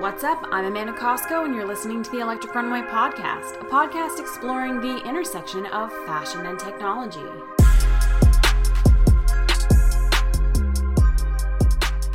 What's up? I'm Amanda Cosco, and you're listening to the Electric Runway Podcast, a podcast exploring the intersection of fashion and technology.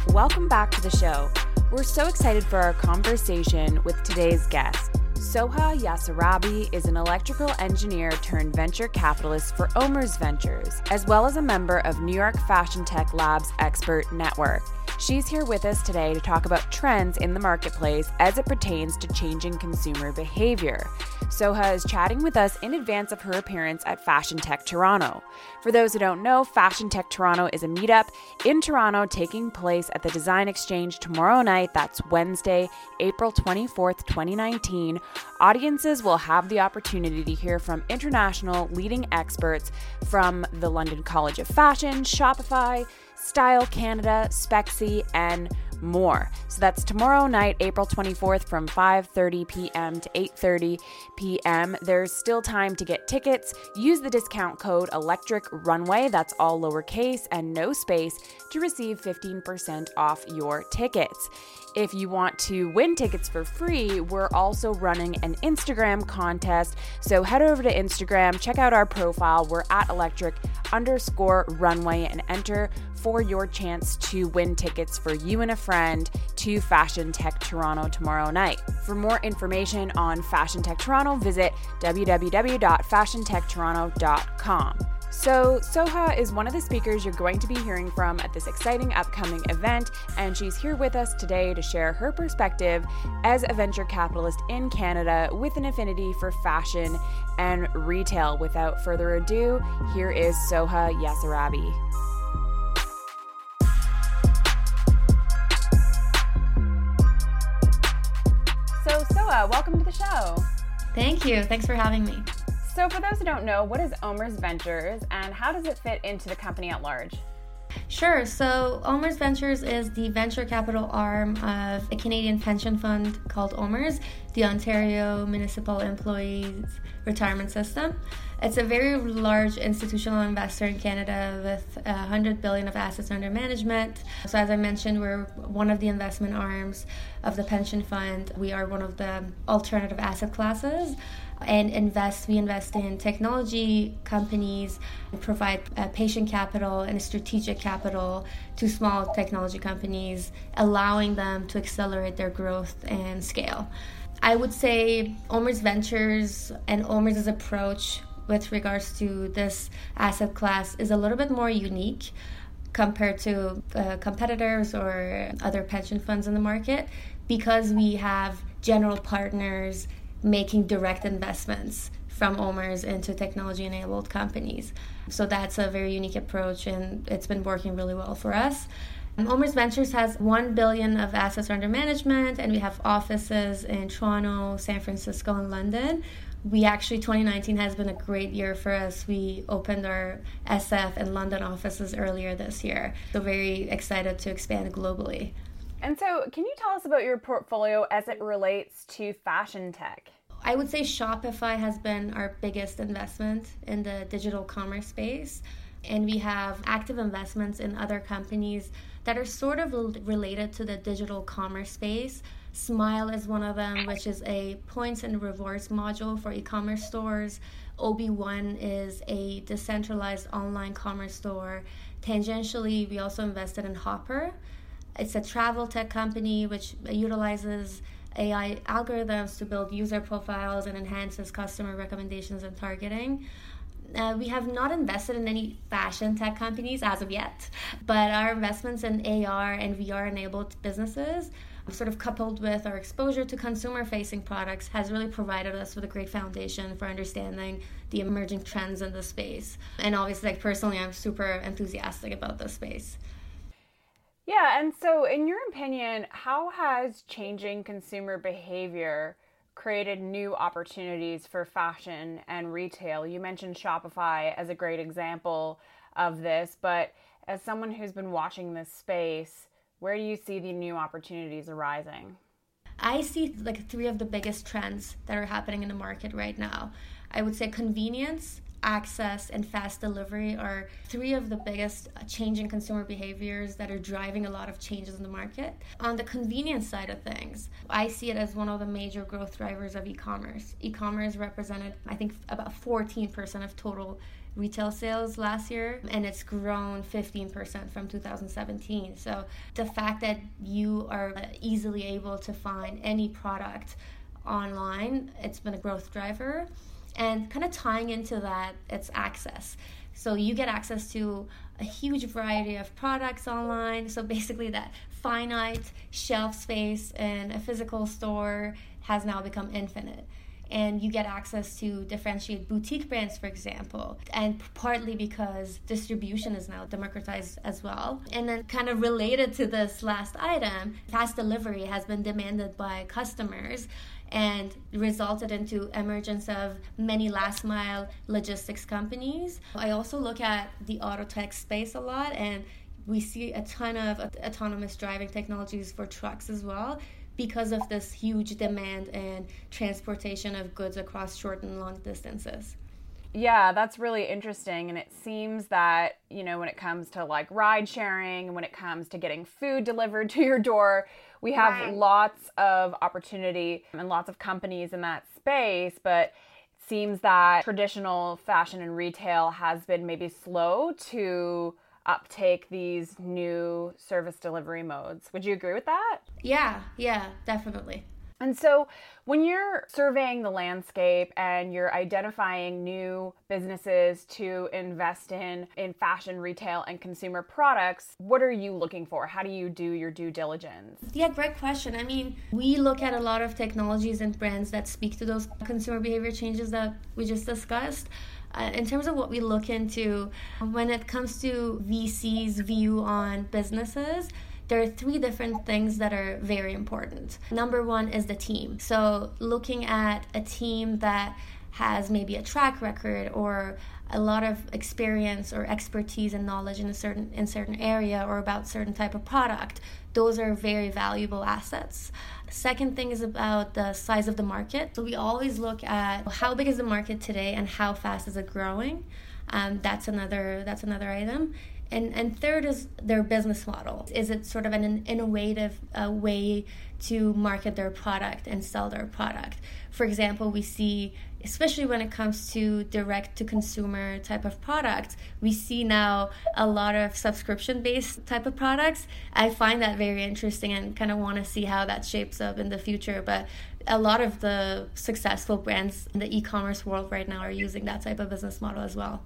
Welcome back to the show. We're so excited for our conversation with today's guest. Soha Yasarabi is an electrical engineer turned venture capitalist for OMERS Ventures, as well as a member of New York Fashion Tech Labs Expert Network. She's here with us today to talk about trends in the marketplace as it pertains to changing consumer behavior. Soha is chatting with us in advance of her appearance at Fashion Tech Toronto. For those who don't know, Fashion Tech Toronto is a meetup in Toronto taking place at the Design Exchange tomorrow night. That's Wednesday, April 24th, 2019. Audiences will have the opportunity to hear from international leading experts from the London College of Fashion, Shopify, Style Canada, Spexy, and more. So that's tomorrow night, April 24th from 5:30 p.m. to 8:30 p.m. There's still time to get tickets. Use the discount code Electric Runway, that's all lowercase and no space to receive 15% off your tickets. If you want to win tickets for free, we're also running an Instagram contest. So head over to Instagram, check out our profile. We're at electric underscore runway and enter for your chance to win tickets for you and a friend to Fashion Tech Toronto tomorrow night. For more information on Fashion Tech Toronto, visit www.fashiontechtoronto.com. So, Soha is one of the speakers you're going to be hearing from at this exciting upcoming event, and she's here with us today to share her perspective as a venture capitalist in Canada with an affinity for fashion and retail. Without further ado, here is Soha Yassarabi. So, Soha, welcome to the show. Thank you. Thanks for having me. So, for those who don't know, what is OMERS Ventures and how does it fit into the company at large? Sure. So, OMERS Ventures is the venture capital arm of a Canadian pension fund called OMERS, the Ontario Municipal Employees Retirement System. It's a very large institutional investor in Canada with 100 billion of assets under management. So, as I mentioned, we're one of the investment arms of the pension fund. We are one of the alternative asset classes and invest we invest in technology companies provide uh, patient capital and strategic capital to small technology companies allowing them to accelerate their growth and scale. I would say omers ventures and omers' approach with regards to this asset class is a little bit more unique compared to uh, competitors or other pension funds in the market because we have general partners making direct investments from OMERS into technology enabled companies. So that's a very unique approach and it's been working really well for us. OMERS Ventures has 1 billion of assets under management and we have offices in Toronto, San Francisco and London. We actually 2019 has been a great year for us. We opened our SF and London offices earlier this year. So very excited to expand globally. And so, can you tell us about your portfolio as it relates to fashion tech? I would say Shopify has been our biggest investment in the digital commerce space. And we have active investments in other companies that are sort of related to the digital commerce space. Smile is one of them, which is a points and rewards module for e commerce stores. OB1 is a decentralized online commerce store. Tangentially, we also invested in Hopper. It's a travel tech company which utilizes AI algorithms to build user profiles and enhances customer recommendations and targeting. Uh, we have not invested in any fashion tech companies as of yet, but our investments in AR and VR enabled businesses, sort of coupled with our exposure to consumer facing products, has really provided us with a great foundation for understanding the emerging trends in the space. And obviously, like personally, I'm super enthusiastic about this space. Yeah, and so in your opinion, how has changing consumer behavior created new opportunities for fashion and retail? You mentioned Shopify as a great example of this, but as someone who's been watching this space, where do you see the new opportunities arising? I see like three of the biggest trends that are happening in the market right now. I would say convenience, access, and fast delivery are three of the biggest uh, changing consumer behaviors that are driving a lot of changes in the market. On the convenience side of things, I see it as one of the major growth drivers of e commerce. E commerce represented, I think, about 14% of total retail sales last year and it's grown 15% from 2017 so the fact that you are easily able to find any product online it's been a growth driver and kind of tying into that, it's access. So you get access to a huge variety of products online. So basically, that finite shelf space in a physical store has now become infinite. And you get access to differentiate boutique brands, for example, and partly because distribution is now democratized as well. And then, kind of related to this last item, fast delivery has been demanded by customers and resulted into emergence of many last mile logistics companies. I also look at the auto tech space a lot and we see a ton of autonomous driving technologies for trucks as well because of this huge demand and transportation of goods across short and long distances. Yeah, that's really interesting. And it seems that, you know, when it comes to like ride sharing, when it comes to getting food delivered to your door, we have right. lots of opportunity and lots of companies in that space. But it seems that traditional fashion and retail has been maybe slow to uptake these new service delivery modes. Would you agree with that? Yeah, yeah, definitely. And so, when you're surveying the landscape and you're identifying new businesses to invest in in fashion, retail, and consumer products, what are you looking for? How do you do your due diligence? Yeah, great question. I mean, we look at a lot of technologies and brands that speak to those consumer behavior changes that we just discussed. Uh, in terms of what we look into, when it comes to VC's view on businesses, there are three different things that are very important. Number one is the team. So, looking at a team that has maybe a track record or a lot of experience or expertise and knowledge in a certain in certain area or about certain type of product those are very valuable assets second thing is about the size of the market so we always look at how big is the market today and how fast is it growing um, that's another that's another item and, and third is their business model. Is it sort of an innovative uh, way to market their product and sell their product? For example, we see, especially when it comes to direct to consumer type of products, we see now a lot of subscription based type of products. I find that very interesting and kind of want to see how that shapes up in the future. But a lot of the successful brands in the e commerce world right now are using that type of business model as well.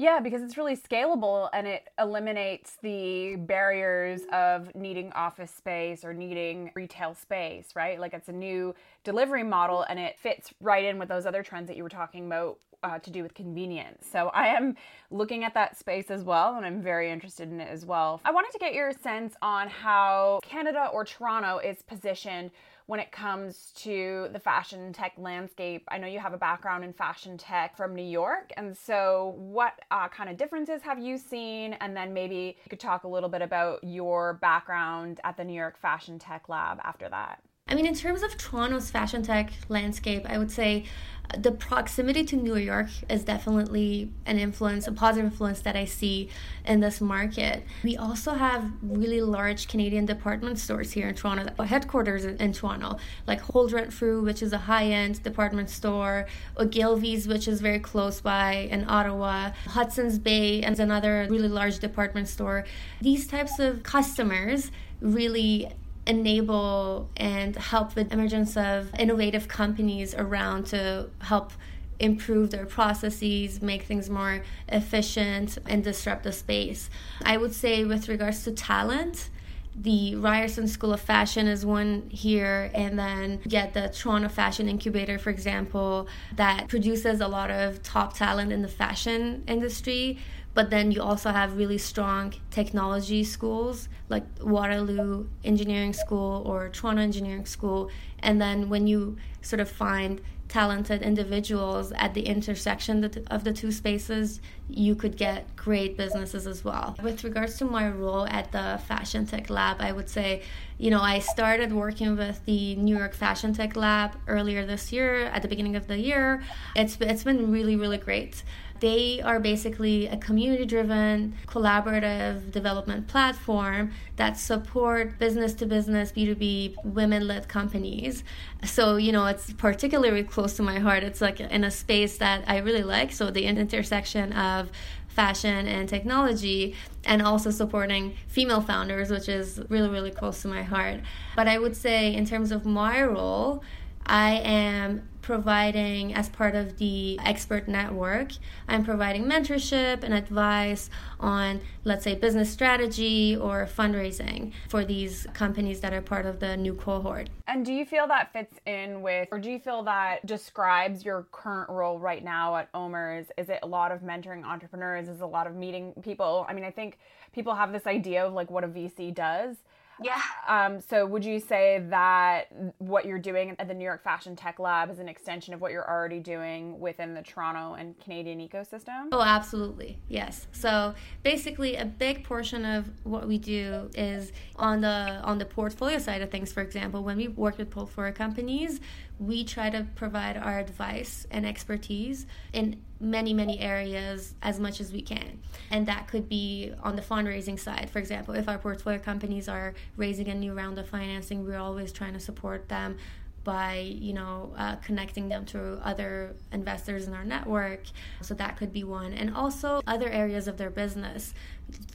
Yeah, because it's really scalable and it eliminates the barriers of needing office space or needing retail space, right? Like it's a new delivery model and it fits right in with those other trends that you were talking about uh, to do with convenience. So I am looking at that space as well, and I'm very interested in it as well. I wanted to get your sense on how Canada or Toronto is positioned when it comes to the fashion tech landscape. I know you have a background in fashion tech from New York. And so, what uh, kind of differences have you seen? And then maybe you could talk a little bit about your background at the New York Fashion Tech Lab after that. I mean, in terms of Toronto's fashion tech landscape, I would say uh, the proximity to New York is definitely an influence, a positive influence that I see in this market. We also have really large Canadian department stores here in Toronto, headquarters in, Toronto, like Holt Renfrew, which is a high end department store, Ogilvy's, which is very close by in Ottawa, Hudson's Bay, and another really large department store. These types of customers really enable and help the emergence of innovative companies around to help improve their processes, make things more efficient, and disrupt the space. I would say, with regards to talent, the Ryerson School of Fashion is one here, and then get the Toronto Fashion Incubator, for example, that produces a lot of top talent in the fashion industry but then you also have really strong technology schools like Waterloo Engineering School or Toronto Engineering School. And then when you sort of find talented individuals at the intersection of the two spaces, you could get great businesses as well. With regards to my role at the Fashion Tech Lab, I would say, you know, I started working with the New York Fashion Tech Lab earlier this year, at the beginning of the year. It's it's been really really great They are basically a community driven, collaborative development platform that support business to business, B2B, women led companies. So, you know, it's particularly close to my heart. It's like in a space that I really like. So, the intersection of fashion and technology and also supporting female founders which is really really close to my heart but i would say in terms of my role i am providing as part of the expert network i'm providing mentorship and advice on let's say business strategy or fundraising for these companies that are part of the new cohort. And do you feel that fits in with or do you feel that describes your current role right now at omers? Is it a lot of mentoring entrepreneurs? Is it a lot of meeting people? I mean i think people have this idea of like what a vc does yeah. Um, so would you say that what you're doing at the New York Fashion Tech Lab is an extension of what you're already doing within the Toronto and Canadian ecosystem? Oh, absolutely. Yes. So basically a big portion of what we do is on the on the portfolio side of things, for example, when we work with portfolio companies, we try to provide our advice and expertise in many many areas as much as we can. And that could be on the fundraising side. For example if our portfolio companies are raising a new round of financing we're always trying to support them by you know uh, connecting them to other investors in our network. So that could be one. And also other areas of their business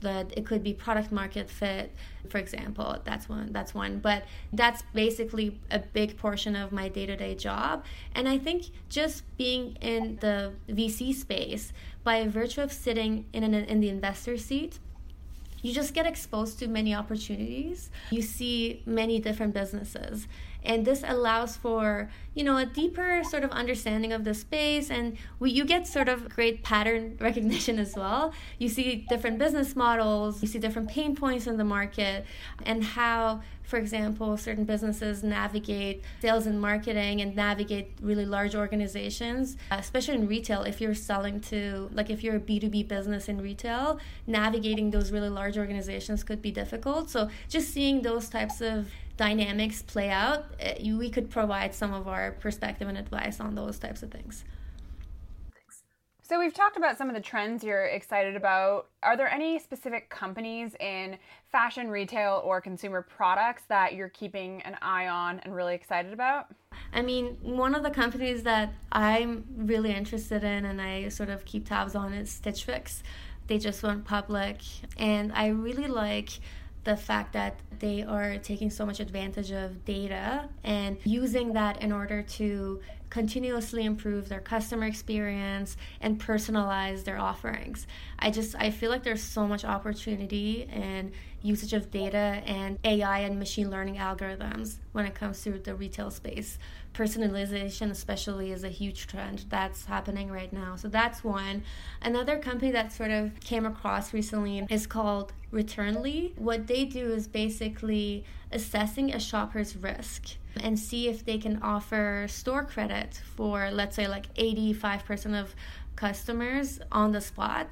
that it could be product market fit for example. That's one that's one. But that's basically a big portion of my day-to-day job. And i think just being in the vc space by virtue of sitting in, an, in the investor seat you just get exposed to many opportunities. You see many different businesses and this allows for you know a deeper sort of understanding of the space. And we, you get sort of great pattern recognition as well. You see different business models you see different pain points in the market and how for example certain businesses navigate sales and marketing and navigate really large organizations especially in retail. If you're selling to like if you're a b2b business in retail navigating those really large organizations could be difficult. So just seeing those types of dynamics play out, eh, we could provide some of our perspective and advice on those types of things. So we've talked about some of the trends you're excited about. Are there any specific companies in fashion, retail, or consumer products that you're keeping an eye on and really excited about? I mean, one of the companies that I'm really interested in and I sort of keep tabs on is Stitch Fix. They just went public, and I really like the fact that they are taking so much advantage of data and using that in order to continuously improve their customer experience and personalize their offerings. I just I feel like there's so much opportunity and usage of data and AI and machine learning algorithms when it comes to the retail space. Personalization, especially, is a huge trend that's happening right now. So that's one. Another company that sort of came across recently is called Returnly. What they do is basically assessing a shopper's risk and see if they can offer store credit for, let's say, like 85% of customers on the spot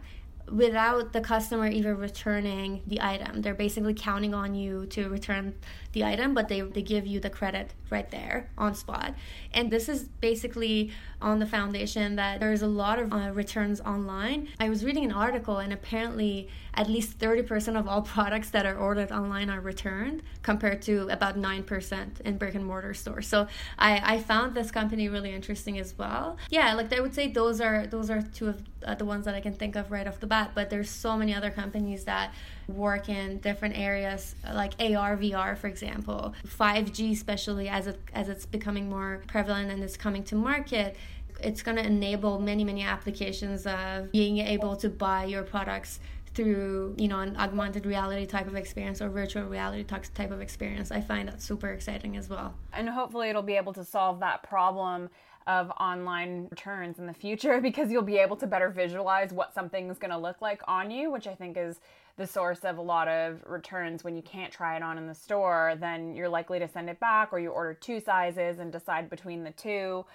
without the customer even returning the item. They're basically counting on you to return the item, but they, they give you the credit right there on spot. And this is basically on the foundation that there's a lot of uh, returns online. I was reading an article, and apparently, at least 30% of all products that are ordered online are returned, compared to about 9% in brick and mortar stores. So I, I found this company really interesting as well. Yeah, like I would say those are those are two of uh, the ones that I can think of right off the bat. But there's so many other companies that work in different areas like AR, VR, for example, 5G, especially as it as it's becoming more prevalent and it's coming to market. It's going to enable many, many applications of being able to buy your products through you know an augmented reality type of experience or virtual reality type of experience i find that super exciting as well and hopefully it'll be able to solve that problem of online returns in the future because you'll be able to better visualize what something's going to look like on you which i think is the source of a lot of returns when you can't try it on in the store then you're likely to send it back or you order two sizes and decide between the two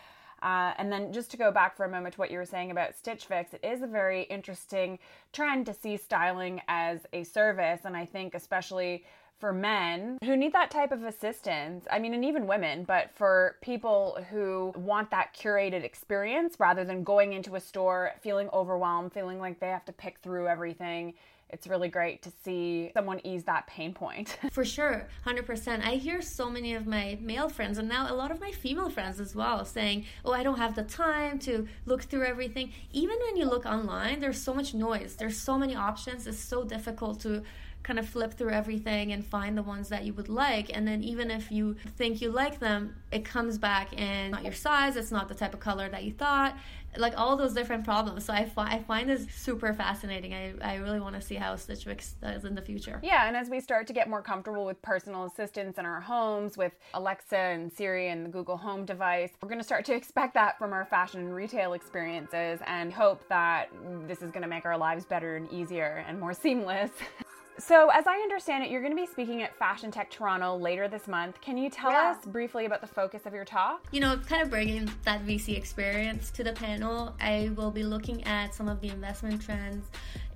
Uh, and then just to go back for a moment to what you were saying about Stitch Fix, it is a very interesting trend to see styling as a service. And I think, especially for men who need that type of assistance. I mean, and even women, but for people who want that curated experience rather than going into a store feeling overwhelmed, feeling like they have to pick through everything. It's really great to see someone ease that pain point. For sure, 100%. I hear so many of my male friends and now a lot of my female friends as well saying, Oh, I don't have the time to look through everything. Even when you look online, there's so much noise, there's so many options. It's so difficult to kind of flip through everything and find the ones that you would like. And then even if you think you like them, it comes back in not your size, it's not the type of color that you thought, like all those different problems. So I, fi- I find this super fascinating. I, I really want to see how Stitch Fix does in the future. Yeah, and as we start to get more comfortable with personal assistants in our homes, with Alexa and Siri and the Google Home device, we're going to start to expect that from our fashion and retail experiences and hope that this is going to make our lives better and easier and more seamless. So, as I understand it, you're going to be speaking at Fashion Tech Toronto later this month. Can you tell yeah. us briefly about the focus of your talk? You know, kind of bringing that VC experience to the panel, I will be looking at some of the investment trends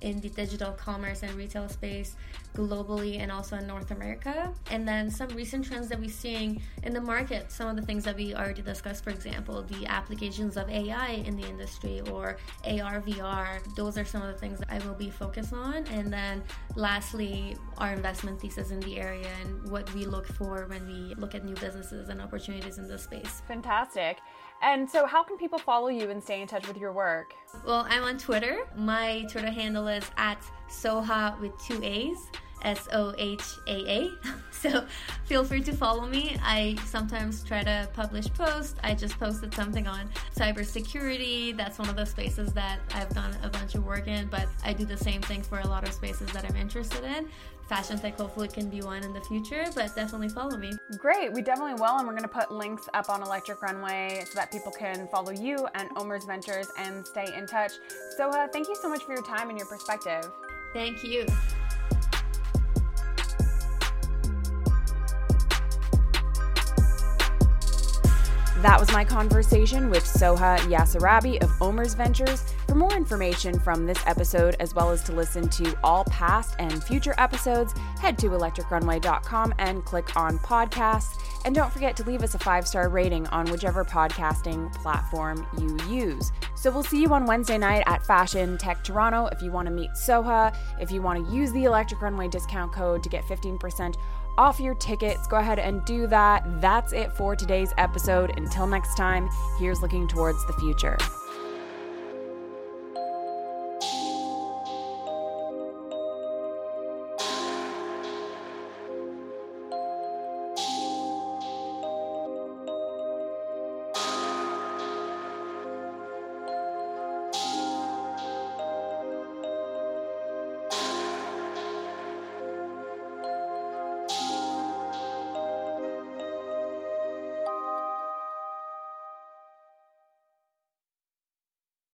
in the digital commerce and retail space globally and also in North America. And then some recent trends that we're seeing in the market, some of the things that we already discussed, for example, the applications of AI in the industry or AR, VR. Those are some of the things that I will be focused on. And then lastly, our investment thesis in the area and what we look for when we look at new businesses and opportunities in this space. Fantastic. And so, how can people follow you and stay in touch with your work? Well, I'm on Twitter. My Twitter handle is at Soha with two A's. S O H A A. So feel free to follow me. I sometimes try to publish posts. I just posted something on cybersecurity. That's one of the spaces that I've done a bunch of work in, but I do the same thing for a lot of spaces that I'm interested in. Fashion tech hopefully can be one in the future, but definitely follow me. Great, we definitely will, and we're going to put links up on Electric Runway so that people can follow you and OMERS Ventures and stay in touch. So, uh, thank you so much for your time and your perspective. Thank you. That was my conversation with Soha Yassarabi of OMERS Ventures. For more information from this episode, as well as to listen to all past and future episodes, head to electricrunway.com and click on podcasts. And don't forget to leave us a five star rating on whichever podcasting platform you use. So we'll see you on Wednesday night at Fashion Tech Toronto. If you want to meet Soha, if you want to use the Electric Runway discount code to get 15% off your tickets. Go ahead and do that. That's it for today's episode. Until next time, here's looking towards the future.